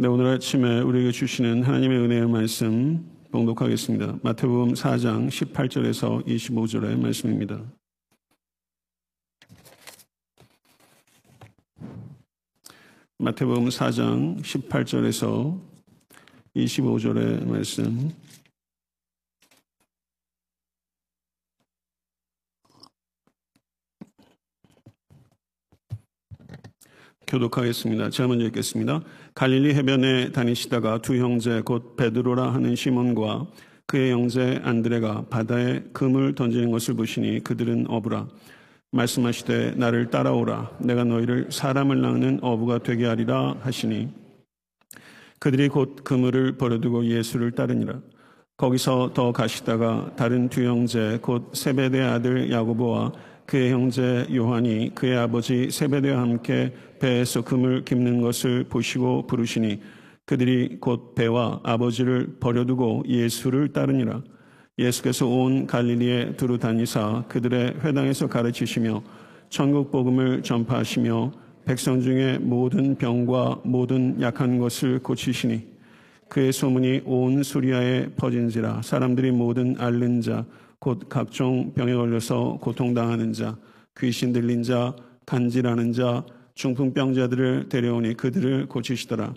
네, 오늘 아침에 우리에게 주시는 하나님의 은혜의 말씀 봉독하겠습니다. 마태복음 4장 18절에서 25절의 말씀입니다. 마태복음 4장 18절에서 25절의 말씀 교독하겠습니다. 제가 먼저 읽겠습니다. 갈릴리 해변에 다니시다가 두 형제 곧 베드로라 하는 시몬과 그의 형제 안드레가 바다에 금을 던지는 것을 보시니 그들은 어부라. 말씀하시되 나를 따라오라. 내가 너희를 사람을 낚는 어부가 되게 하리라 하시니 그들이 곧 그물을 버려두고 예수를 따르니라. 거기서 더 가시다가 다른 두 형제 곧 세베대 아들 야고보와 그의 형제 요한이 그의 아버지 세베대와 함께 배에서 금을 깁는 것을 보시고 부르시니 그들이 곧 배와 아버지를 버려두고 예수를 따르니라. 예수께서 온 갈릴리에 두루 다니사 그들의 회당에서 가르치시며 천국 복음을 전파하시며 백성 중에 모든 병과 모든 약한 것을 고치시니 그의 소문이 온 수리아에 퍼진지라 사람들이 모든 앓는 자 곧 각종 병에 걸려서 고통당하는 자 귀신 들린 자 간질하는 자 중풍병자들을 데려오니 그들을 고치시더라.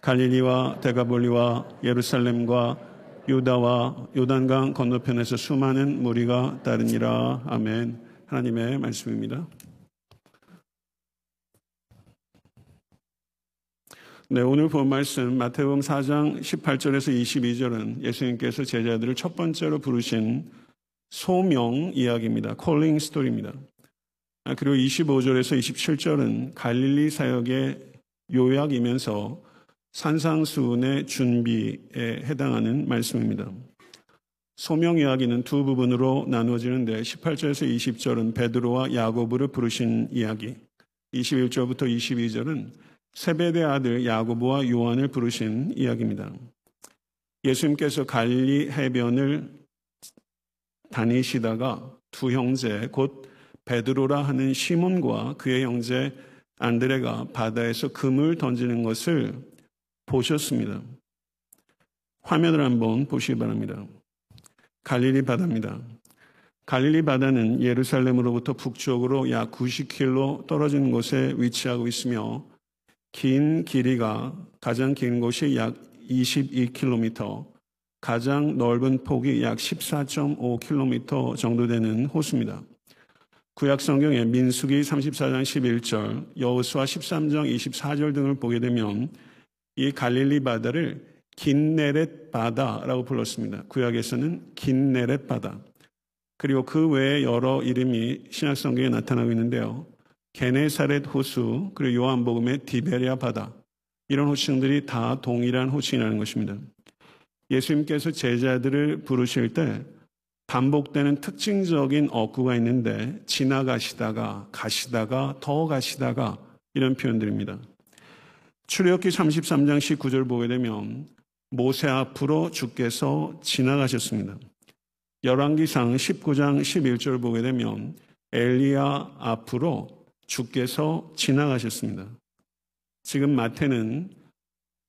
갈릴리와 데가볼리와 예루살렘과 유다와 요단강 건너편에서 수많은 무리가 따르니라. 아멘. 하나님의 말씀입니다. 네, 오늘 본 말씀 마태복음 4장 18절에서 22절은 예수님께서 제자들을 첫 번째로 부르신 소명 이야기입니다. 콜링 스토리입니다. 아, 그리고 25절에서 27절은 갈릴리 사역의 요약이면서 산상수훈의 준비에 해당하는 말씀입니다. 소명 이야기는 두 부분으로 나누어지는데 18절에서 20절은 베드로와 야고보를 부르신 이야기, 21절부터 22절은 세베대 아들 야고보와 요한을 부르신 이야기입니다. 예수님께서 갈릴리 해변을 다니시다가 두 형제 곧 베드로라 하는 시몬과 그의 형제 안드레가 바다에서 금을 던지는 것을 보셨습니다. 화면을 한번 보시기 바랍니다. 갈릴리 바다입니다. 갈릴리 바다는 예루살렘으로부터 북쪽으로 약 90km 떨어진 곳에 위치하고 있으며 긴 길이가 가장 긴 곳이 약 22km, 가장 넓은 폭이 약 14.5km 정도 되는 호수입니다. 구약 성경에 민수기 34장 11절, 여호수아 13장 24절 등을 보게 되면 이 갈릴리 바다를 긴네렛 바다라고 불렀습니다. 구약에서는 긴네렛 바다. 그리고 그 외에 여러 이름이 신약 성경에 나타나고 있는데요. 게네사렛 호수, 그리고 요한복음의 디베리아 바다. 이런 호칭들이 다 동일한 호칭이라는 것입니다. 예수님께서 제자들을 부르실 때 반복되는 특징적인 어구가 있는데 지나가시다가 가시다가 더 가시다가 이런 표현들입니다. 출애굽기 33장 19절 보게 되면 모세 앞으로 주께서 지나가셨습니다. 열왕기상 19장 11절 보게 되면 엘리야 앞으로 주께서 지나가셨습니다. 지금 마태는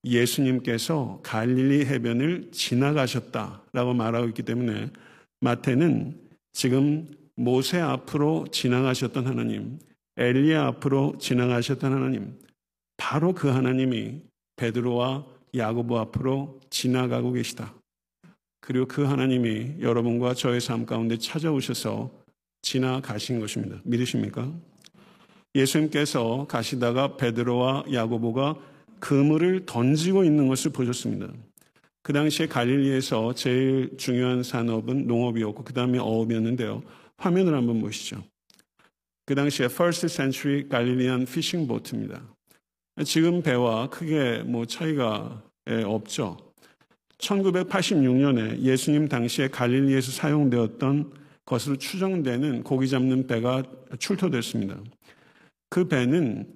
예수님께서 갈릴리 해변을 지나가셨다라고 말하고 있기 때문에 마태는 지금 모세 앞으로 지나가셨던 하나님, 엘리야 앞으로 지나가셨던 하나님, 바로 그 하나님이 베드로와 야고보 앞으로 지나가고 계시다. 그리고 그 하나님이 여러분과 저의 삶 가운데 찾아오셔서 지나가신 것입니다. 믿으십니까? 예수님께서 가시다가 베드로와 야고보가 그물을 던지고 있는 것을 보셨습니다. 그 당시에 갈릴리에서 제일 중요한 산업은 농업이었고 그 다음에 어업이었는데요. 화면을 한번 보시죠. 그 당시에 First Century Galilean Fishing Boat입니다. 지금 배와 크게 뭐 차이가 없죠. 1986년에 예수님 당시에 갈릴리에서 사용되었던 것으로 추정되는 고기 잡는 배가 출토됐습니다. 그 배는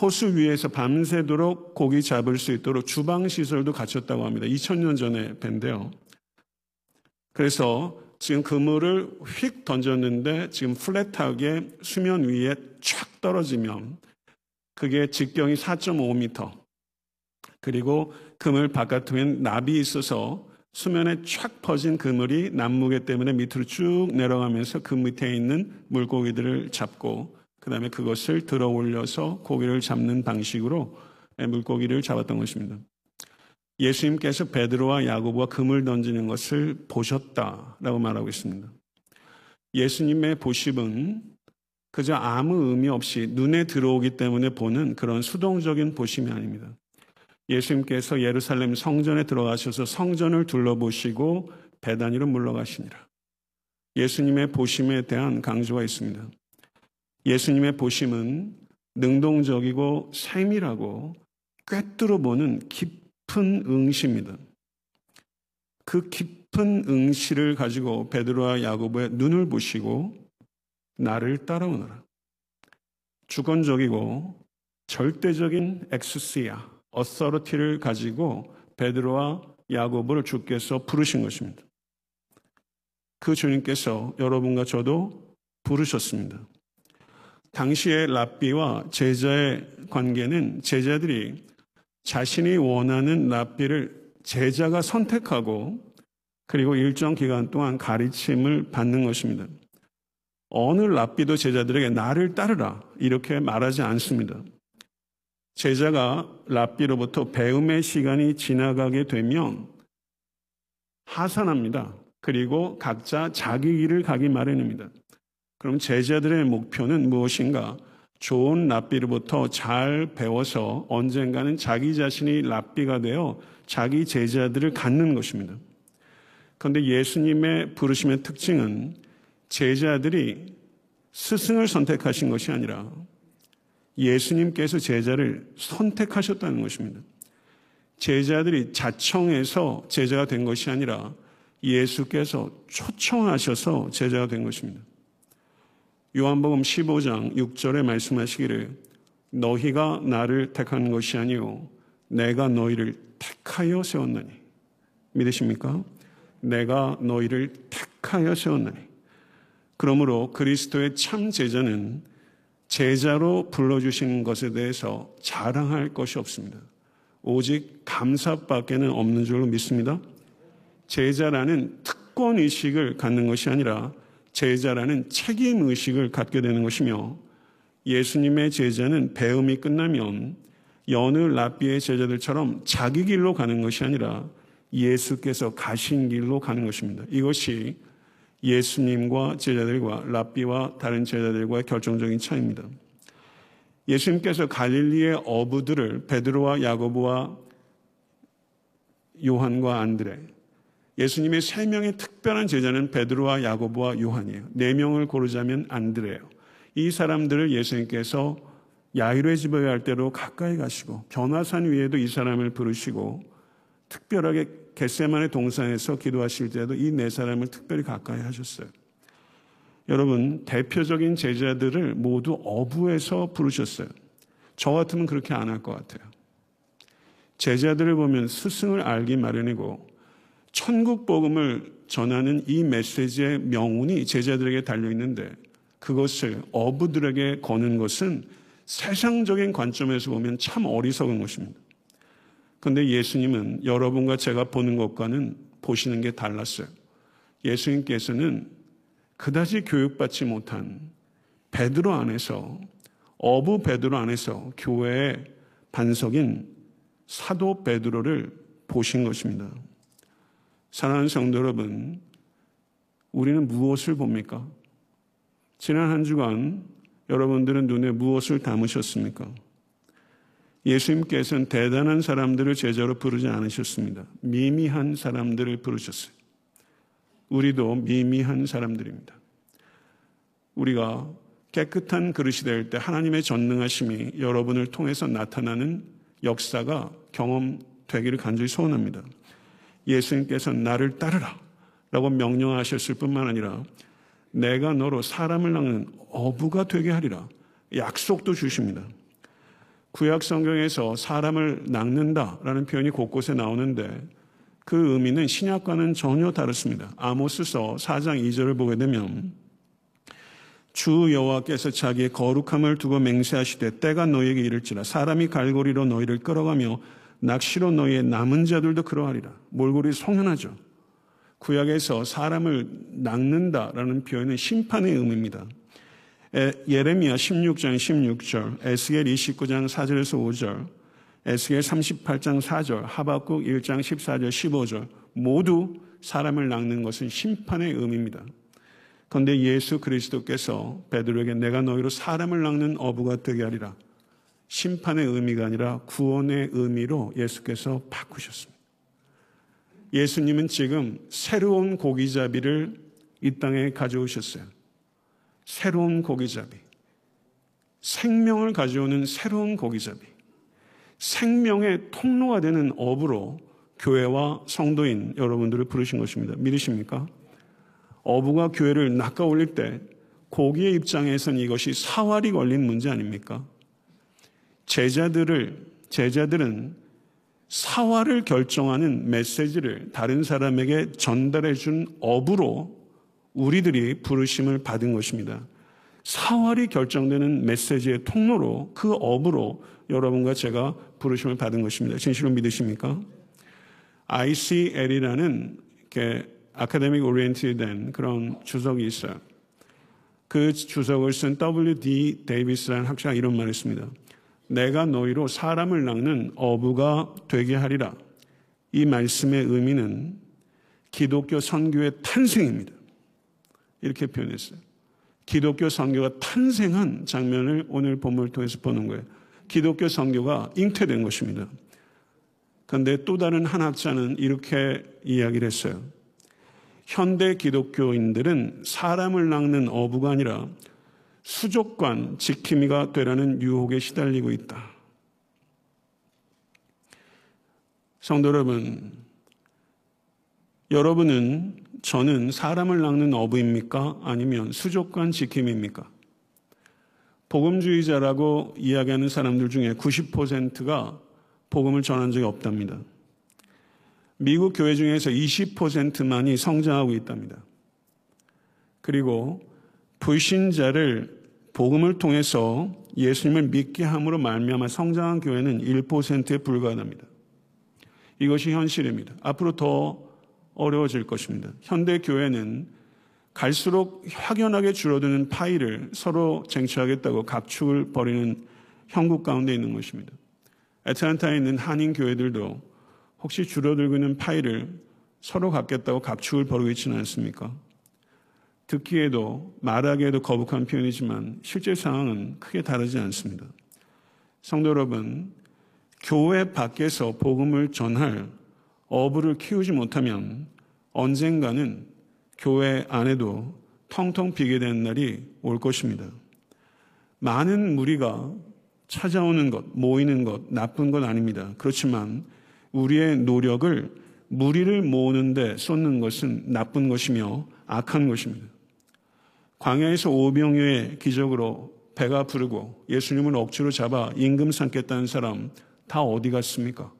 호수 위에서 밤새도록 고기 잡을 수 있도록 주방 시설도 갖췄다고 합니다. 2000년 전에 밴데요. 그래서 지금 그물을 휙 던졌는데 지금 플랫하게 수면 위에 촥 떨어지면 그게 직경이 4.5m. 그리고 그물 바깥쪽엔 납이 있어서 수면에 촥 퍼진 그물이 남무게 때문에 밑으로 쭉 내려가면서 그 밑에 있는 물고기들을 잡고 그 다음에 그것을 들어 올려서 고기를 잡는 방식으로 물고기를 잡았던 것입니다. 예수님께서 베드로와 야고보가 금을 던지는 것을 보셨다라고 말하고 있습니다. 예수님의 보심은 그저 아무 의미 없이 눈에 들어오기 때문에 보는 그런 수동적인 보심이 아닙니다. 예수님께서 예루살렘 성전에 들어가셔서 성전을 둘러보시고 배단위로 물러가시니라. 예수님의 보심에 대한 강조가 있습니다. 예수님의 보심은 능동적이고 세밀하고 꿰뚫어 보는 깊은 응시입니다. 그 깊은 응시를 가지고 베드로와 야고보의 눈을 보시고 나를 따라오너라. 주권적이고 절대적인 엑스시아, 어서러티를 가지고 베드로와 야고보를 주께서 부르신 것입니다. 그 주님께서 여러분과 저도 부르셨습니다. 당시의 랍비와 제자의 관계는 제자들이 자신이 원하는 랍비를 제자가 선택하고 그리고 일정 기간 동안 가르침을 받는 것입니다. 어느 랍비도 제자들에게 나를 따르라 이렇게 말하지 않습니다. 제자가 랍비로부터 배움의 시간이 지나가게 되면 하산합니다. 그리고 각자 자기 길을 가기 마련입니다. 그럼 제자들의 목표는 무엇인가? 좋은 랍비로부터 잘 배워서 언젠가는 자기 자신이 랍비가 되어 자기 제자들을 갖는 것입니다. 그런데 예수님의 부르심의 특징은 제자들이 스승을 선택하신 것이 아니라 예수님께서 제자를 선택하셨다는 것입니다. 제자들이 자청해서 제자가 된 것이 아니라 예수께서 초청하셔서 제자가 된 것입니다. 요한복음 15장 6절에 말씀하시기를 너희가 나를 택한 것이 아니요 내가 너희를 택하여 세웠나니 믿으십니까? 내가 너희를 택하여 세웠나니 그러므로 그리스도의 참 제자는 제자로 불러주신 것에 대해서 자랑할 것이 없습니다. 오직 감사밖에는 없는 줄로 믿습니다. 제자라는 특권 의식을 갖는 것이 아니라 제자라는 책임 의식을 갖게 되는 것이며 예수님의 제자는 배움이 끝나면 여느 랍비의 제자들처럼 자기 길로 가는 것이 아니라 예수께서 가신 길로 가는 것입니다. 이것이 예수님과 제자들과 랍비와 다른 제자들과의 결정적인 차이입니다. 예수님께서 갈릴리의 어부들을 베드로와 야고보와 요한과 안드레 예수님의 세 명의 특별한 제자는 베드로와 야고보와 요한이에요. 네 명을 고르자면 안드레예요. 이 사람들을 예수님께서 야이로의 집에 갈 때로 가까이 가시고 변화산 위에도 이 사람을 부르시고 특별하게 겟세만의 동산에서 기도하실 때도 이 네 사람을 특별히 가까이 하셨어요. 여러분 대표적인 제자들을 모두 어부에서 부르셨어요. 저 같으면 그렇게 안 할 것 같아요. 제자들을 보면 스승을 알기 마련이고 천국 복음을 전하는 이 메시지의 명운이 제자들에게 달려 있는데 그것을 어부들에게 거는 것은 세상적인 관점에서 보면 참 어리석은 것입니다. 그런데 예수님은 여러분과 제가 보는 것과는 보시는 게 달랐어요. 예수님께서는 그다지 교육받지 못한 베드로 안에서 어부 베드로 안에서 교회의 반석인 사도 베드로를 보신 것입니다. 사랑하는 성도 여러분, 우리는 무엇을 봅니까? 지난 한 주간 여러분들은 눈에 무엇을 담으셨습니까? 예수님께서는 대단한 사람들을 제자로 부르지 않으셨습니다. 미미한 사람들을 부르셨어요. 우리도 미미한 사람들입니다. 우리가 깨끗한 그릇이 될 때 하나님의 전능하심이 여러분을 통해서 나타나는 역사가 경험되기를 간절히 소원합니다. 예수님께서 나를 따르라 라고 명령하셨을 뿐만 아니라 내가 너로 사람을 낚는 어부가 되게 하리라 약속도 주십니다. 구약 성경에서 사람을 낚는다라는 표현이 곳곳에 나오는데 그 의미는 신약과는 전혀 다릅니다. 아모스서 4장 2절을 보게 되면 주 여호와께서 자기의 거룩함을 두고 맹세하시되 때가 너에게 이를지라 사람이 갈고리로 너희를 끌어가며 낚시로 너희의 남은 자들도 그러하리라. 몰골이 송연하죠. 구약에서 사람을 낚는다라는 표현은 심판의 의미입니다. 예레미야 16장 16절, 에스겔 29장 4절에서 5절, 에스겔 38장 4절, 하박국 1장 14절 15절 모두 사람을 낚는 것은 심판의 의미입니다. 그런데 예수 그리스도께서 베드로에게 내가 너희로 사람을 낚는 어부가 되게 하리라. 심판의 의미가 아니라 구원의 의미로 예수께서 바꾸셨습니다. 예수님은 지금 새로운 고기잡이를 이 땅에 가져오셨어요. 새로운 고기잡이. 생명을 가져오는 새로운 고기잡이. 생명의 통로가 되는 업으로 교회와 성도인 여러분들을 부르신 것입니다. 믿으십니까? 어부가 교회를 낚아 올릴 때 고기의 입장에서는 이것이 사활이 걸린 문제 아닙니까? 제자들을, 제자들은 사활을 결정하는 메시지를 다른 사람에게 전달해 준 업으로 우리들이 부르심을 받은 것입니다. 사활이 결정되는 메시지의 통로로 그 업으로 여러분과 제가 부르심을 받은 것입니다. 진실로 믿으십니까? ICL이라는 아카데믹 오리엔티된 그런 주석이 있어요. 그 주석을 쓴 W.D. 데이비스라는 학자가 이런 말을 했습니다. 내가 너희로 사람을 낚는 어부가 되게 하리라. 이 말씀의 의미는 기독교 선교의 탄생입니다. 이렇게 표현했어요. 기독교 선교가 탄생한 장면을 오늘 본문을 통해서 보는 거예요. 기독교 선교가 잉태된 것입니다. 그런데 또 다른 한 학자는 이렇게 이야기를 했어요. 현대 기독교인들은 사람을 낚는 어부가 아니라 수족관 지킴이가 되라는 유혹에 시달리고 있다. 성도 여러분, 여러분은 저는 사람을 낚는 어부입니까? 아니면 수족관 지킴입니까? 복음주의자라고 이야기하는 사람들 중에 90%가 복음을 전한 적이 없답니다. 미국 교회 중에서 20%만이 성장하고 있답니다. 그리고 불신자를 복음을 통해서 예수님을 믿게 함으로 말미암아 성장한 교회는 1%에 불과합니다. 이것이 현실입니다. 앞으로 더 어려워질 것입니다. 현대 교회는 갈수록 확연하게 줄어드는 파이를 서로 쟁취하겠다고 각축을 벌이는 형국 가운데 있는 것입니다. 애틀란타에 있는 한인 교회들도 혹시 줄어들고 있는 파이를 서로 갖겠다고 각축을 벌이고 있지는 않습니까? 듣기에도 말하기에도 거북한 표현이지만 실제 상황은 크게 다르지 않습니다. 성도 여러분, 교회 밖에서 복음을 전할 어부를 키우지 못하면 언젠가는 교회 안에도 텅텅 비게 되는 날이 올 것입니다. 많은 무리가 찾아오는 것, 모이는 것, 나쁜 것 아닙니다. 그렇지만 우리의 노력을 무리를 모으는데 쏟는 것은 나쁜 것이며 악한 것입니다. 광야에서 오병이의 기적으로 배가 부르고 예수님을 억지로 잡아 임금 삼겠다는 사람 다 어디 갔습니까?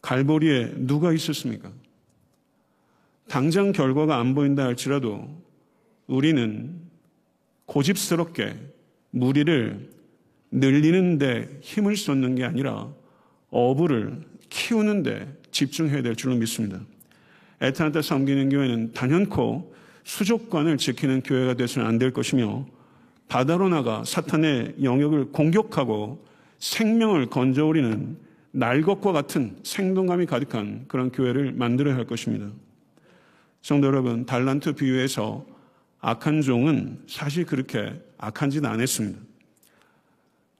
갈보리에 누가 있었습니까? 당장 결과가 안 보인다 할지라도 우리는 고집스럽게 무리를 늘리는데 힘을 쏟는 게 아니라 어부를 키우는데 집중해야 될 줄로 믿습니다. 에탄한테 섬기는 교회는 단연코 수족관을 지키는 교회가 되서는 안 될 것이며 바다로 나가 사탄의 영역을 공격하고 생명을 건져오리는 날것과 같은 생동감이 가득한 그런 교회를 만들어야 할 것입니다. 성도 여러분, 달란트 비유에서 악한 종은 사실 그렇게 악한 짓 안 했습니다.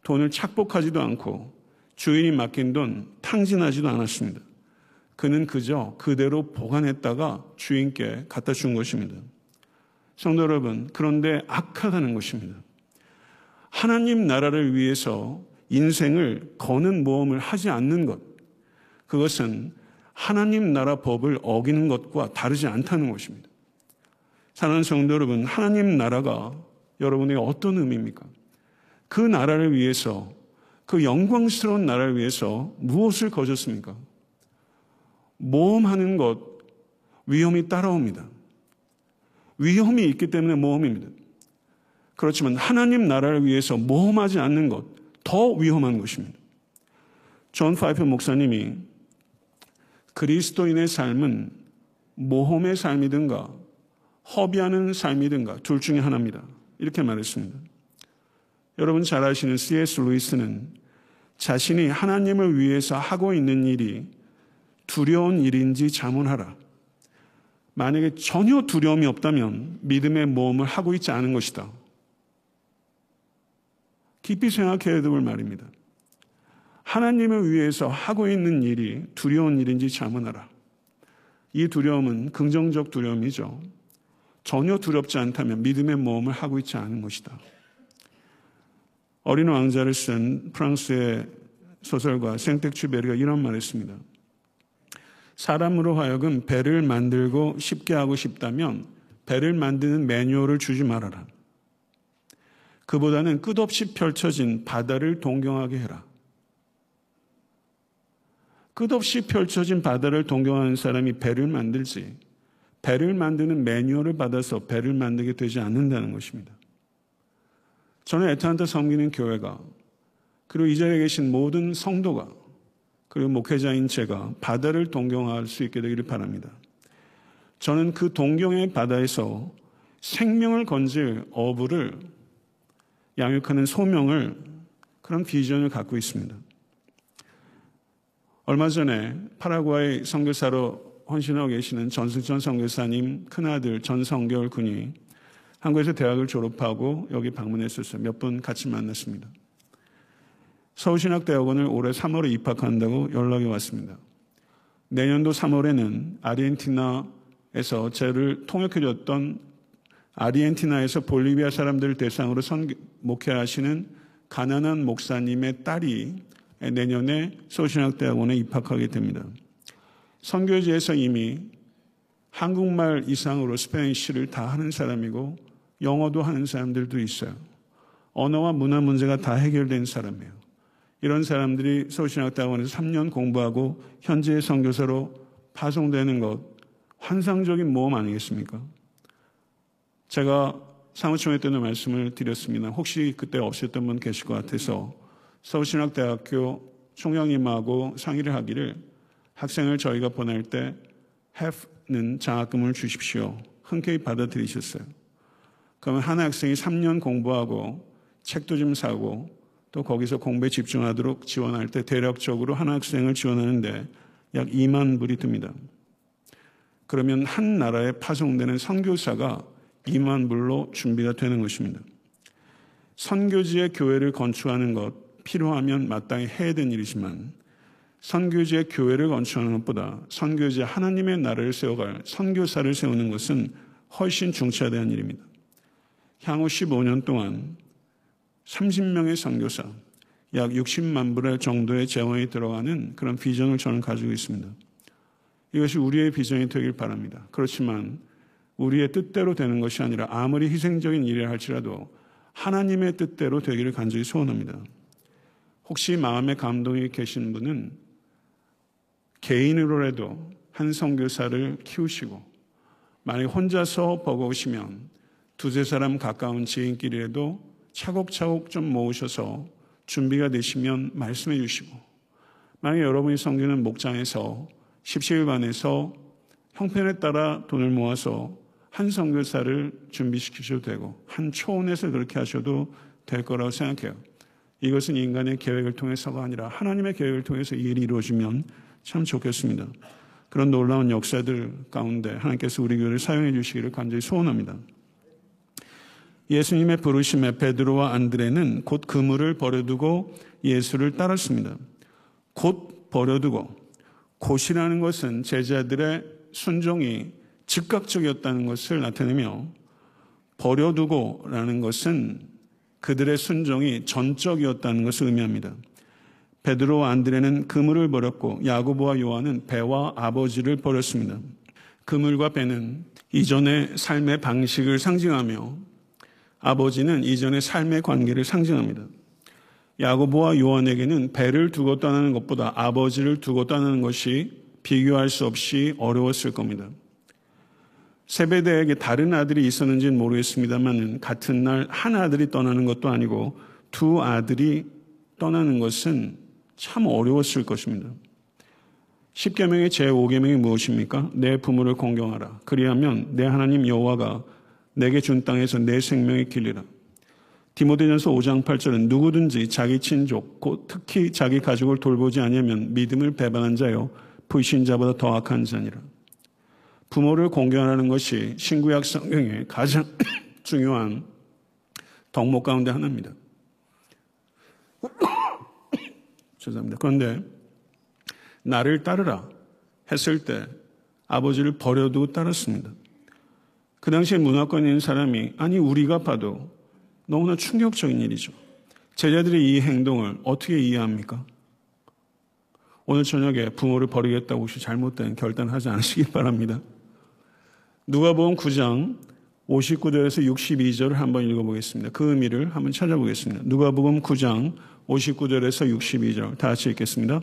돈을 착복하지도 않고 주인이 맡긴 돈 탕진하지도 않았습니다. 그는 그저 그대로 보관했다가 주인께 갖다 준 것입니다. 성도 여러분, 그런데 악하다는 것입니다. 하나님 나라를 위해서 인생을 거는 모험을 하지 않는 것, 그것은 하나님 나라 법을 어기는 것과 다르지 않다는 것입니다. 사랑하는 성도 여러분, 하나님 나라가 여러분에게 어떤 의미입니까? 그 나라를 위해서, 그 영광스러운 나라를 위해서 무엇을 거셨습니까? 모험하는 것, 위험이 따라옵니다. 위험이 있기 때문에 모험입니다. 그렇지만 하나님 나라를 위해서 모험하지 않는 것, 더 위험한 것입니다. 존 파이퍼 목사님이 그리스도인의 삶은 모험의 삶이든가 허비하는 삶이든가 둘 중에 하나입니다. 이렇게 말했습니다. 여러분 잘 아시는 C.S. 루이스는 자신이 하나님을 위해서 하고 있는 일이 두려운 일인지 자문하라. 만약에 전혀 두려움이 없다면 믿음의 모험을 하고 있지 않은 것이다. 깊이 생각해야 될 말입니다. 하나님을 위해서 하고 있는 일이 두려운 일인지 자문하라. 이 두려움은 긍정적 두려움이죠. 전혀 두렵지 않다면 믿음의 모험을 하고 있지 않은 것이다. 어린 왕자를 쓴 프랑스의 소설가 생텍쥐베리가 이런 말을 했습니다. 사람으로 하여금 배를 만들고 쉽게 하고 싶다면 배를 만드는 매뉴얼을 주지 말아라. 그보다는 끝없이 펼쳐진 바다를 동경하게 해라. 끝없이 펼쳐진 바다를 동경하는 사람이 배를 만들지 배를 만드는 매뉴얼을 받아서 배를 만들게 되지 않는다는 것입니다. 저는 에탄타 섬기는 교회가 그리고 이 자리에 계신 모든 성도가 그리고 목회자인 제가 바다를 동경할 수 있게 되기를 바랍니다. 저는 그 동경의 바다에서 생명을 건질 어부를 양육하는 소명을 그런 비전을 갖고 있습니다. 얼마 전에 파라과이 선교사로 헌신하고 계시는 전승천 선교사님 큰아들 전성결 군이 한국에서 대학을 졸업하고 여기 방문했었어요. 몇분 같이 만났습니다. 서울신학대학원을 올해 3월에 입학한다고 연락이 왔습니다. 내년도 3월에는 아르헨티나에서 저를 통역해줬던 아르헨티나에서 볼리비아 사람들을 대상으로 선, 목회하시는 가난한 목사님의 딸이 내년에 서울신학대학원에 입학하게 됩니다. 선교지에서 이미 한국말 이상으로 스페인시를 다 하는 사람이고 영어도 하는 사람들도 있어요. 언어와 문화 문제가 다 해결된 사람이에요. 이런 사람들이 서울신학대학원에서 3년 공부하고 현재 선교사로 파송되는 것 환상적인 모험 아니겠습니까? 제가 사무총회 때는 말씀을 드렸습니다. 혹시 그때 없었던 분 계실 것 같아서 서울신학대학교 총장님하고 상의를 하기를 학생을 저희가 보낼 때 have는 장학금을 주십시오. 흔쾌히 받아들이셨어요. 그러면 한 학생이 3년 공부하고 책도 좀 사고 또 거기서 공부에 집중하도록 지원할 때 대략적으로 한 학생을 지원하는데 약 2만 불이 듭니다. 그러면 한 나라에 파송되는 선교사가 2만 불로 준비가 되는 것입니다. 선교지의 교회를 건축하는 것 필요하면 마땅히 해야 되는 일이지만 선교지의 교회를 건축하는 것보다 선교지 하나님의 나라를 세워갈 선교사를 세우는 것은 훨씬 중차대한 일입니다. 향후 15년 동안 30명의 선교사, 약 60만 불의 정도의 재원이 들어가는 그런 비전을 저는 가지고 있습니다. 이것이 우리의 비전이 되길 바랍니다. 그렇지만 우리의 뜻대로 되는 것이 아니라 아무리 희생적인 일을 할지라도 하나님의 뜻대로 되기를 간절히 소원합니다. 혹시 마음에 감동이 계신 분은 개인으로라도 한 선교사를 키우시고 만약 혼자서 버거우시면 두세 사람 가까운 지인끼리라도 차곡차곡 좀 모으셔서 준비가 되시면 말씀해 주시고 만약 여러분이 섬기는 목장에서 십시일반에서 형편에 따라 돈을 모아서 한 선교사를 준비시키셔도 되고 한 초원에서 그렇게 하셔도 될 거라고 생각해요. 이것은 인간의 계획을 통해서가 아니라 하나님의 계획을 통해서 이 일이 이루어지면 참 좋겠습니다. 그런 놀라운 역사들 가운데 하나님께서 우리 교회를 사용해 주시기를 간절히 소원합니다. 예수님의 부르심에 베드로와 안드레는 곧 그물을 버려두고 예수를 따랐습니다. 곧 버려두고 곧이라는 것은 제자들의 순종이 즉각적이었다는 것을 나타내며 버려두고라는 것은 그들의 순종이 전적이었다는 것을 의미합니다. 베드로와 안드레는 그물을 버렸고 야고보와 요한은 배와 아버지를 버렸습니다. 그물과 배는 이전의 삶의 방식을 상징하며 아버지는 이전의 삶의 관계를 상징합니다. 야고보와 요한에게는 배를 두고 떠나는 것보다 아버지를 두고 떠나는 것이 비교할 수 없이 어려웠을 겁니다. 세베대에게 다른 아들이 있었는지는 모르겠습니다만 같은 날 한 아들이 떠나는 것도 아니고 두 아들이 떠나는 것은 참 어려웠을 것입니다. 10계명의 제5계명이 무엇입니까? 내 부모를 공경하라. 그리하면 내 하나님 여호와가 내게 준 땅에서 내 생명이 길리라. 디모데전서 5장 8절은 누구든지 자기 친족, 곧 특히 자기 가족을 돌보지 않으면 믿음을 배반한 자요 불신자보다 더 악한 자니라. 부모를 공경하는 것이 신구약 성경의 가장 중요한 덕목 가운데 하나입니다. 죄송합니다. 그런데 나를 따르라 했을 때 아버지를 버려두고 따랐습니다. 그 당시에 문화권인 사람이 아니 우리가 봐도 너무나 충격적인 일이죠. 제자들이 이 행동을 어떻게 이해합니까? 오늘 저녁에 부모를 버리겠다고 혹시 잘못된 결단하지 않으시기 바랍니다. 누가복음 9장 59절에서 62절을 한번 읽어보겠습니다. 그 의미를 한번 찾아보겠습니다. 누가복음 9장 59절에서 62절 다 같이 읽겠습니다.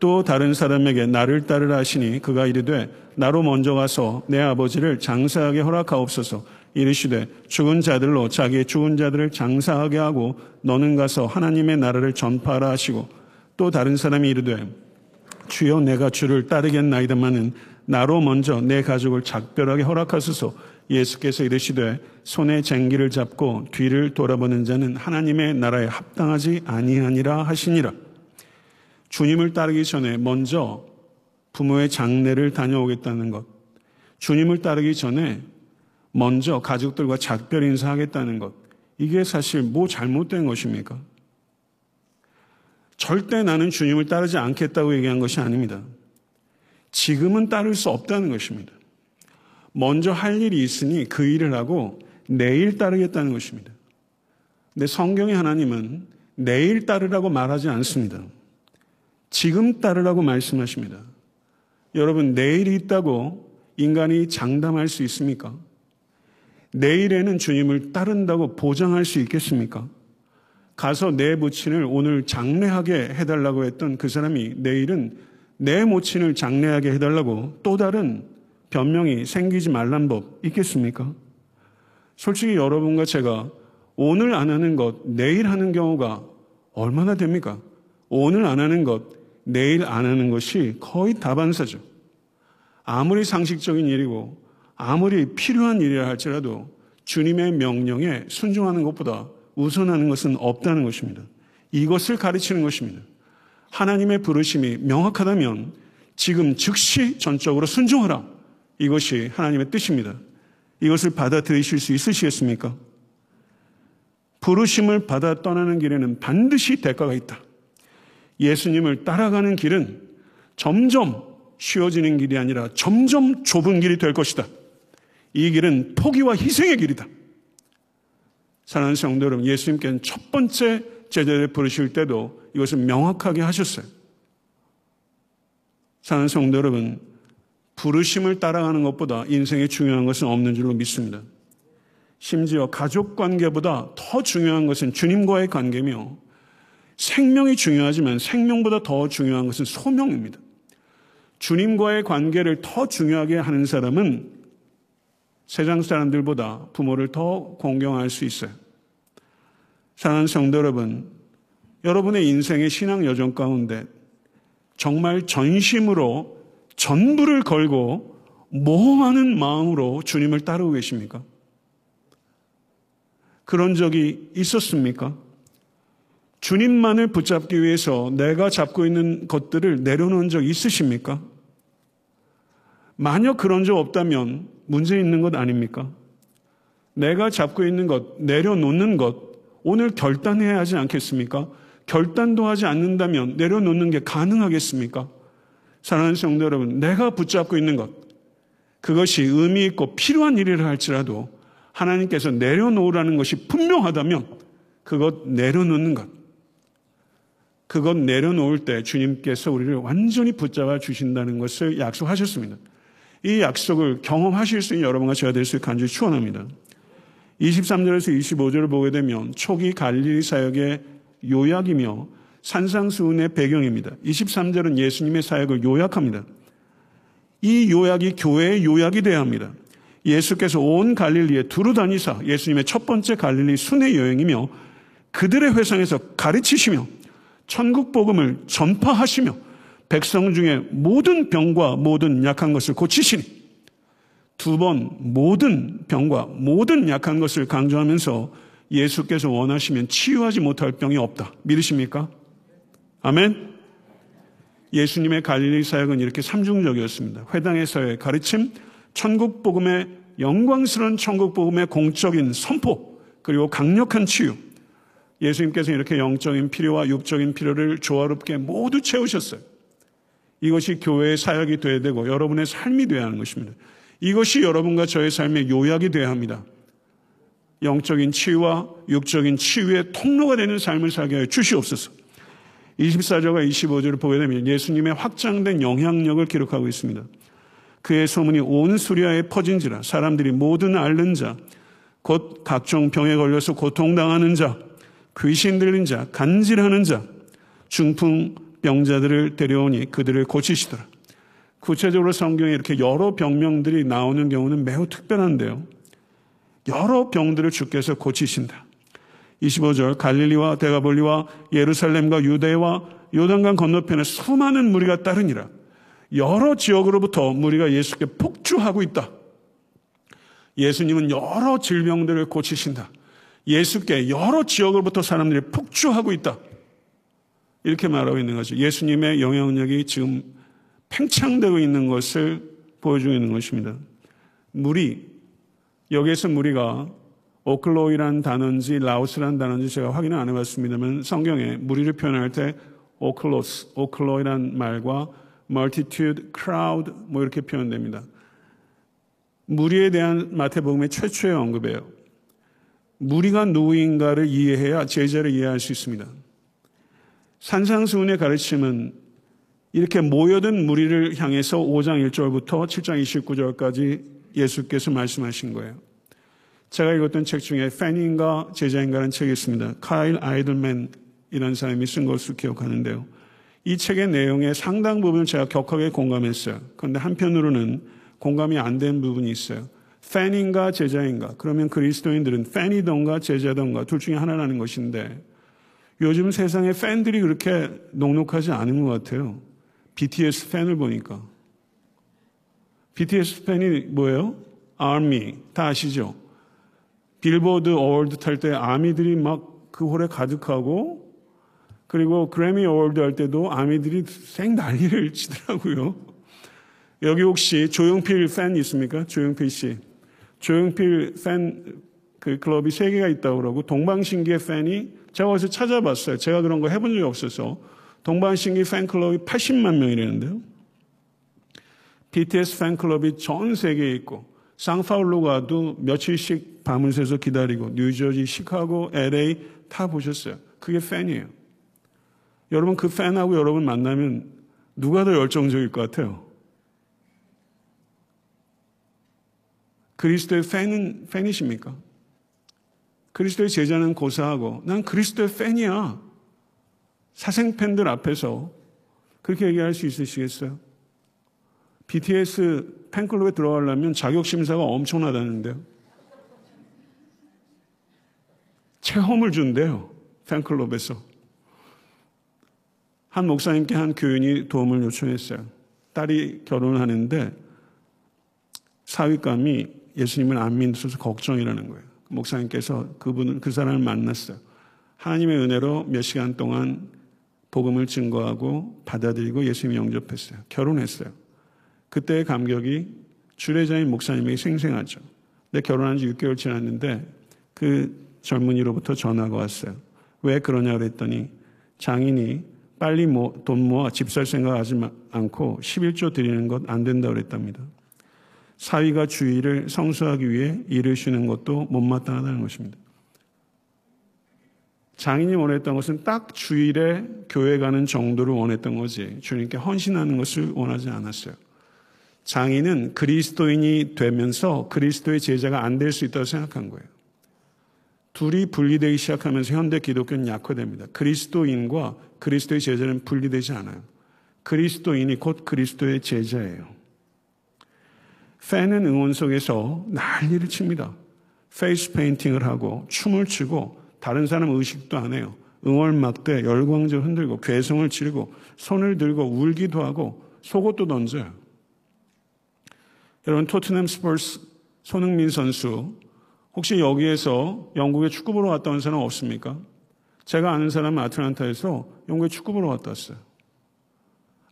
또 다른 사람에게 나를 따르라 하시니 그가 이르되 나로 먼저 가서 내 아버지를 장사하게 허락하옵소서 이르시되 죽은 자들로 자기의 죽은 자들을 장사하게 하고 너는 가서 하나님의 나라를 전파하라 하시고 또 다른 사람이 이르되 주여 내가 주를 따르겠나이다마는 나로 먼저 내 가족을 작별하게 허락하소서 예수께서 이르시되 손에 쟁기를 잡고 뒤를 돌아보는 자는 하나님의 나라에 합당하지 아니하니라 하시니라. 주님을 따르기 전에 먼저 부모의 장례를 다녀오겠다는 것. 주님을 따르기 전에 먼저 가족들과 작별 인사하겠다는 것. 이게 사실 뭐 잘못된 것입니까? 절대 나는 주님을 따르지 않겠다고 얘기한 것이 아닙니다. 지금은 따를 수 없다는 것입니다. 먼저 할 일이 있으니 그 일을 하고 내일 따르겠다는 것입니다. 근데 성경의 하나님은 내일 따르라고 말하지 않습니다. 지금 따르라고 말씀하십니다. 여러분, 내일이 있다고 인간이 장담할 수 있습니까? 내일에는 주님을 따른다고 보장할 수 있겠습니까? 가서 내 모친을 오늘 장례하게 해달라고 했던 그 사람이 내일은 내 모친을 장례하게 해달라고 또 다른 변명이 생기지 말란 법 있겠습니까? 솔직히 여러분과 제가 오늘 안 하는 것, 내일 하는 경우가 얼마나 됩니까? 오늘 안 하는 것, 내일 안 하는 것이 거의 다반사죠. 아무리 상식적인 일이고 아무리 필요한 일이라 할지라도 주님의 명령에 순종하는 것보다 우선하는 것은 없다는 것입니다. 이것을 가르치는 것입니다. 하나님의 부르심이 명확하다면 지금 즉시 전적으로 순종하라. 이것이 하나님의 뜻입니다. 이것을 받아들이실 수 있으시겠습니까? 부르심을 받아 떠나는 길에는 반드시 대가가 있다. 예수님을 따라가는 길은 점점 쉬워지는 길이 아니라 점점 좁은 길이 될 것이다. 이 길은 포기와 희생의 길이다. 사랑하는 성도 여러분, 예수님께는 첫 번째 제자를 부르실 때도 이것을 명확하게 하셨어요. 사랑하는 성도 여러분, 부르심을 따라가는 것보다 인생에 중요한 것은 없는 줄로 믿습니다. 심지어 가족 관계보다 더 중요한 것은 주님과의 관계며 생명이 중요하지만 생명보다 더 중요한 것은 소명입니다. 주님과의 관계를 더 중요하게 하는 사람은 세상 사람들보다 부모를 더 공경할 수 있어요. 사랑하는 성도 여러분, 여러분의 인생의 신앙 여정 가운데 정말 전심으로 전부를 걸고 모험하는 마음으로 주님을 따르고 계십니까? 그런 적이 있었습니까? 주님만을 붙잡기 위해서 내가 잡고 있는 것들을 내려놓은 적 있으십니까? 만약 그런 적 없다면 문제 있는 것 아닙니까? 내가 잡고 있는 것, 내려놓는 것, 오늘 결단해야 하지 않겠습니까? 결단도 하지 않는다면 내려놓는 게 가능하겠습니까? 사랑하는 성도 여러분, 내가 붙잡고 있는 것, 그것이 의미 있고 필요한 일이라 할지라도 하나님께서 내려놓으라는 것이 분명하다면 그것 내려놓는 것, 그것 내려놓을 때 주님께서 우리를 완전히 붙잡아 주신다는 것을 약속하셨습니다. 이 약속을 경험하실 수 있는 여러분과 제가 될 수 있게 간절히 축원합니다. 23절에서 25절을 보게 되면 초기 갈릴리 사역의 요약이며 산상수훈의 배경입니다. 23절은 예수님의 사역을 요약합니다. 이 요약이 교회의 요약이 되어야 합니다. 예수께서 온 갈릴리에 두루 다니사 예수님의 첫 번째 갈릴리 순회 여행이며 그들의 회상에서 가르치시며 천국 복음을 전파하시며 백성 중에 모든 병과 모든 약한 것을 고치시니 두 번 모든 병과 모든 약한 것을 강조하면서 예수께서 원하시면 치유하지 못할 병이 없다. 믿으십니까? 아멘. 예수님의 갈릴리 사역은 이렇게 삼중적이었습니다. 회당에서의 가르침, 천국 복음의 영광스러운 천국 복음의 공적인 선포, 그리고 강력한 치유. 예수님께서 이렇게 영적인 필요와 육적인 필요를 조화롭게 모두 채우셨어요. 이것이 교회의 사역이 되어야 되고 여러분의 삶이 되어야 하는 것입니다. 이것이 여러분과 저의 삶의 요약이 되어야 합니다. 영적인 치유와 육적인 치유의 통로가 되는 삶을 살게 하여 주시옵소서. 24절과 25절을 보게 되면 예수님의 확장된 영향력을 기록하고 있습니다. 그의 소문이 온 수리아에 퍼진지라 사람들이 모든 앓는 자, 곧 각종 병에 걸려서 고통당하는 자, 귀신 들린 자, 간질하는 자, 중풍 병자들을 데려오니 그들을 고치시더라. 구체적으로 성경에 이렇게 여러 병명들이 나오는 경우는 매우 특별한데요. 여러 병들을 주께서 고치신다. 25절 갈릴리와 대가볼리와 예루살렘과 유대와 요단강 건너편에 수많은 무리가 따르니라. 여러 지역으로부터 무리가 예수께 폭주하고 있다. 예수님은 여러 질병들을 고치신다. 예수께 여러 지역으로부터 사람들이 폭주하고 있다. 이렇게 말하고 있는 거죠. 예수님의 영향력이 지금 팽창되고 있는 것을 보여주고 있는 것입니다. 무리, 여기에서 무리가 오클로이란 단어인지 라오스란 단어인지 제가 확인을 안 해봤습니다만 성경에 무리를 표현할 때 오클로스, 오클로이란 말과 multitude, crowd 뭐 이렇게 표현됩니다. 무리에 대한 마태복음의 최초의 언급이에요. 무리가 누구인가를 이해해야 제자를 이해할 수 있습니다. 산상수훈의 가르침은 이렇게 모여든 무리를 향해서 5장 1절부터 7장 29절까지 예수께서 말씀하신 거예요. 제가 읽었던 책 중에 패닝과 제자인가라는 책이 있습니다. 카일 아이들맨이라는 사람이 쓴 것으로 기억하는데요. 이 책의 내용의 상당 부분을 제가 격하게 공감했어요. 그런데 한편으로는 공감이 안 된 부분이 있어요. 팬인가 제자인가? 그러면 그리스도인들은 팬이던가 제자던가 둘 중에 하나라는 것인데 요즘 세상에 팬들이 그렇게 녹록하지 않은 것 같아요. BTS 팬을 보니까. BTS 팬이 뭐예요? 아미. 다 아시죠? Billboard Award 탈 때 아미들이 막 그 홀에 가득하고 그리고 Grammy Award 할 때도 아미들이 생 난리를 치더라고요. 여기 혹시 조용필 팬 있습니까? 조용필 씨. 조용필 팬 그 클럽이 세 개가 있다고 그러고 동방신기의 팬이 제가 어디서 찾아봤어요. 제가 그런 거 해본 적이 없어서 동방신기 팬클럽이 80만 명이라는데요. BTS 팬클럽이 전 세계에 있고 상파울로 가도 며칠씩 밤을 새서 기다리고 뉴저지, 시카고, LA 다 보셨어요. 그게 팬이에요. 여러분 그 팬하고 여러분 만나면 누가 더 열정적일 것 같아요? 그리스도의 팬은 팬이십니까? 그리스도의 제자는 고사하고 난 그리스도의 팬이야. 사생 팬들 앞에서 그렇게 얘기할 수 있으시겠어요? BTS 팬클럽에 들어가려면 자격 심사가 엄청나다는데요. 체험을 준대요. 팬클럽에서. 한 목사님께 한 교인이 도움을 요청했어요. 딸이 결혼을 하는데 사위감이 예수님을 안 믿어서 걱정이라는 거예요. 목사님께서 그분을 그 사람을 만났어요. 하나님의 은혜로 몇 시간 동안 복음을 증거하고 받아들이고 예수님 영접했어요. 결혼했어요. 그때의 감격이 주례자인 목사님에게 생생하죠. 내 결혼한 지 6개월 지났는데 그 젊은이로부터 전화가 왔어요. 왜 그러냐 그랬더니 장인이 빨리 돈 모아 집 살 생각하지 않고 11조 드리는 것 안 된다 그랬답니다. 사위가 주의를 성수하기 위해 쉬는 것도 못마땅하다는 것입니다. 장인이 원했던 것은 딱 주일에 교회 가는 정도를 원했던 거지 주님께 헌신하는 것을 원하지 않았어요. 장인은 그리스도인이 되면서 그리스도의 제자가 안 될 수 있다고 생각한 거예요. 둘이 분리되기 시작하면서 현대 기독교는 약화됩니다. 그리스도인과 그리스도의 제자는 분리되지 않아요. 그리스도인이 곧 그리스도의 제자예요. 팬은 응원 속에서 난리를 칩니다. 페이스 페인팅을 하고 춤을 추고 다른 사람 의식도 안 해요. 응원막대 열광적 흔들고 괴성을 지르고 손을 들고 울기도 하고 속옷도 던져요. 여러분 토트넘 스퍼스 손흥민 선수 혹시 여기에서 영국에 축구 보러 갔다 온 사람 없습니까? 제가 아는 사람은 아틀란타에서 영국에 축구 보러 갔다 왔어요.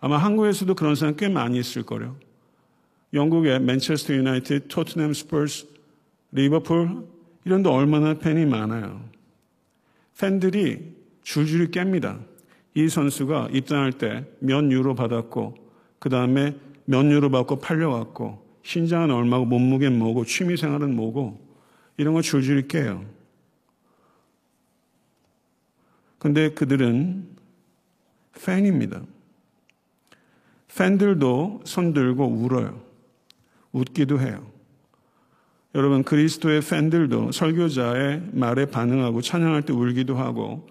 아마 한국에서도 그런 사람 꽤 많이 있을 거예요. 영국의 맨체스터 유나이티드, 토트넘 스퍼스, 리버풀 이런 데 얼마나 팬이 많아요. 팬들이 줄줄이 꿥니다. 이 선수가 입단할 때 몇 유로 받았고 그 다음에 몇 유로 받고 팔려갔고 신장은 얼마고 몸무게는 뭐고 취미생활은 뭐고 이런 거 줄줄이 깨요. 근데 그들은 팬입니다. 팬들도 손 들고 울어요. 웃기도 해요. 여러분, 그리스도의 팬들도 설교자의 말에 반응하고 찬양할 때 울기도 하고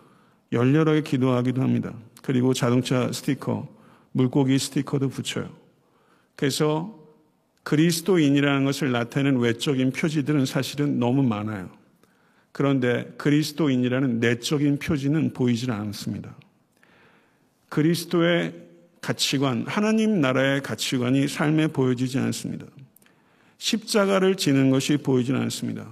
열렬하게 기도하기도 합니다. 그리고 자동차 스티커, 물고기 스티커도 붙여요. 그래서 그리스도인이라는 것을 나타내는 외적인 표지들은 사실은 너무 많아요. 그런데 그리스도인이라는 내적인 표지는 보이질 않습니다. 그리스도의 가치관, 하나님 나라의 가치관이 삶에 보여지지 않습니다. 십자가를 지는 것이 보이지 않습니다.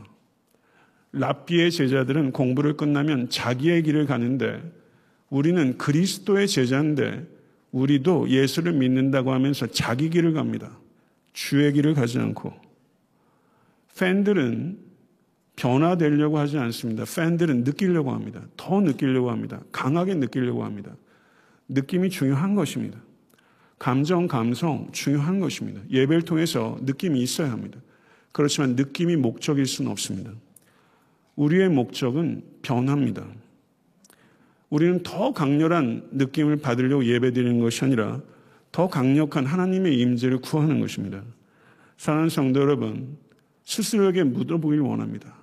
랍비의 제자들은 공부를 끝나면 자기의 길을 가는데 우리는 그리스도의 제자인데 우리도 예수를 믿는다고 하면서 자기 길을 갑니다. 주의 길을 가지 않고. 팬들은 변화되려고 하지 않습니다. 팬들은 느끼려고 합니다. 더 느끼려고 합니다. 강하게 느끼려고 합니다. 느낌이 중요한 것입니다. 감정, 감성 중요한 것입니다. 예배를 통해서 느낌이 있어야 합니다. 그렇지만 느낌이 목적일 수는 없습니다. 우리의 목적은 변합니다. 우리는 더 강렬한 느낌을 받으려고 예배드리는 것이 아니라 더 강력한 하나님의 임재를 구하는 것입니다. 사랑하는 성도 여러분, 스스로에게 묻어보길 원합니다.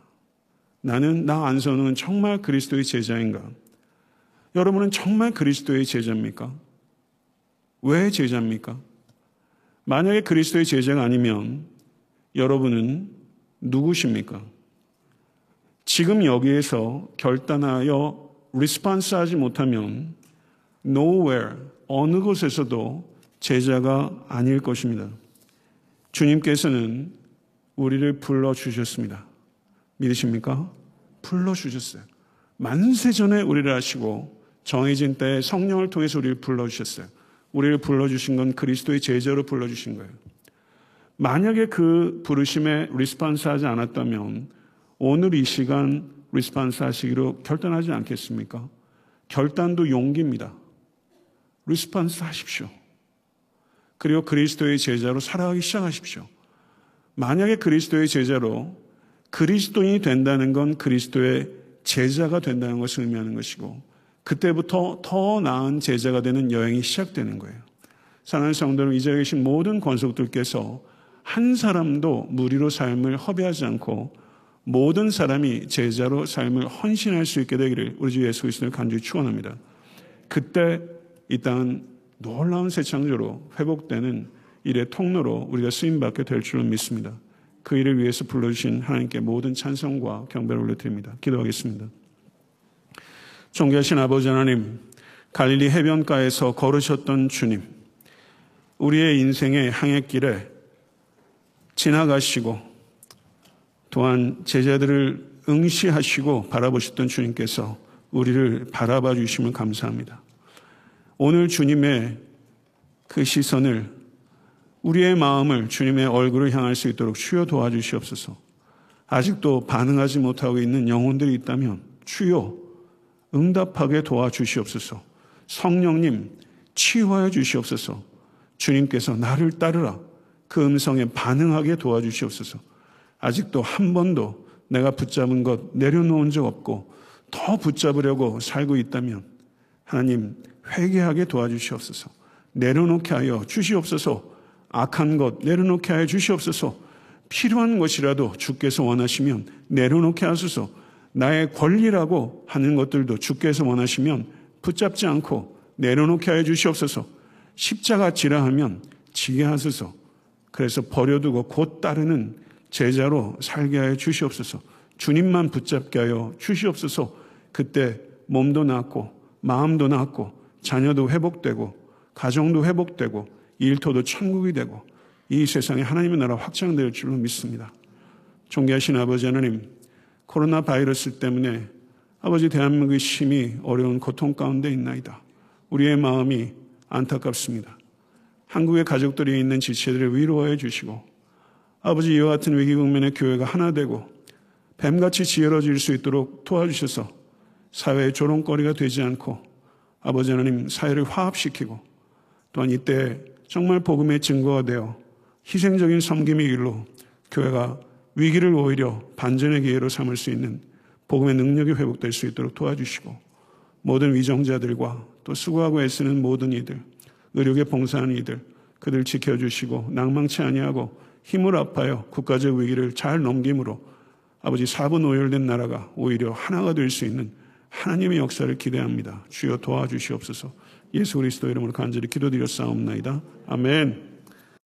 나는 나 안선우는 정말 그리스도의 제자인가? 여러분은 정말 그리스도의 제자입니까? 왜 제자입니까? 만약에 그리스도의 제자가 아니면 여러분은 누구십니까? 지금 여기에서 결단하여 리스판스 하지 못하면 nowhere, 어느 곳에서도 제자가 아닐 것입니다. 주님께서는 우리를 불러주셨습니다. 믿으십니까? 불러주셨어요. 만세전에 우리를 하시고 정해진 때에 성령을 통해서 우리를 불러주셨어요. 우리를 불러주신 건 그리스도의 제자로 불러주신 거예요. 만약에 그 부르심에 response 하지 않았다면 오늘 이 시간 response 하시기로 결단하지 않겠습니까? 결단도 용기입니다. response 하십시오. 그리고 그리스도의 제자로 살아가기 시작하십시오. 만약에 그리스도의 제자로 그리스도인이 된다는 건 그리스도의 제자가 된다는 것을 의미하는 것이고 그때부터 더 나은 제자가 되는 여행이 시작되는 거예요. 사랑하는 성도는 이 자리에 계신 모든 권속들께서 한 사람도 무리로 삶을 허비하지 않고 모든 사람이 제자로 삶을 헌신할 수 있게 되기를 우리 주 예수 그리스도를 간절히 축원합니다. 그때 이 땅은 놀라운 새 창조로 회복되는 일의 통로로 우리가 쓰임 받게 될 줄로 믿습니다. 그 일을 위해서 불러주신 하나님께 모든 찬성과 경배를 올려드립니다. 기도하겠습니다. 존귀하신 아버지 하나님, 갈릴리 해변가에서 걸으셨던 주님, 우리의 인생의 항해길에 지나가시고 또한 제자들을 응시하시고 바라보셨던 주님께서 우리를 바라봐 주시면 감사합니다. 오늘 주님의 그 시선을 우리의 마음을 주님의 얼굴을 향할 수 있도록 주여 도와주시옵소서. 아직도 반응하지 못하고 있는 영혼들이 있다면 주여 응답하게 도와주시옵소서. 성령님 치유하여 주시옵소서. 주님께서 나를 따르라. 그 음성에 반응하게 도와주시옵소서. 아직도 한 번도 내가 붙잡은 것 내려놓은 적 없고 더 붙잡으려고 살고 있다면 하나님 회개하게 도와주시옵소서. 내려놓게 하여 주시옵소서. 악한 것 내려놓게 하여 주시옵소서. 필요한 것이라도 주께서 원하시면 내려놓게 하소서. 나의 권리라고 하는 것들도 주께서 원하시면 붙잡지 않고 내려놓게 하여 주시옵소서. 십자가 지라 하면 지게 하소서. 그래서 버려두고 곧 따르는 제자로 살게 하여 주시옵소서. 주님만 붙잡게 하여 주시옵소서. 그때 몸도 낫고 마음도 낫고 자녀도 회복되고 가정도 회복되고 일터도 천국이 되고 이 세상에 하나님의 나라 확장될 줄로 믿습니다. 존귀하신 아버지 하나님, 코로나 바이러스 때문에 아버지 대한민국의 심히 어려운 고통 가운데 있나이다. 우리의 마음이 안타깝습니다. 한국의 가족들이 있는 지체들을 위로해 주시고 아버지 이와 같은 위기 국면에 교회가 하나 되고 뱀같이 지혜로질 수 있도록 도와주셔서 사회의 조롱거리가 되지 않고 아버지 하나님 사회를 화합시키고 또한 이때 정말 복음의 증거가 되어 희생적인 섬김의 일로 교회가 위기를 오히려 반전의 기회로 삼을 수 있는 복음의 능력이 회복될 수 있도록 도와주시고 모든 위정자들과 또 수고하고 애쓰는 모든 이들 의료계 봉사하는 이들 그들 지켜주시고 낭망치 아니하고 힘을 합하여 국가적 위기를 잘 넘김으로 아버지 사분 오열된 나라가 오히려 하나가 될 수 있는 하나님의 역사를 기대합니다. 주여 도와주시옵소서. 예수 그리스도 이름으로 간절히 기도드렸사옵나이다. 아멘.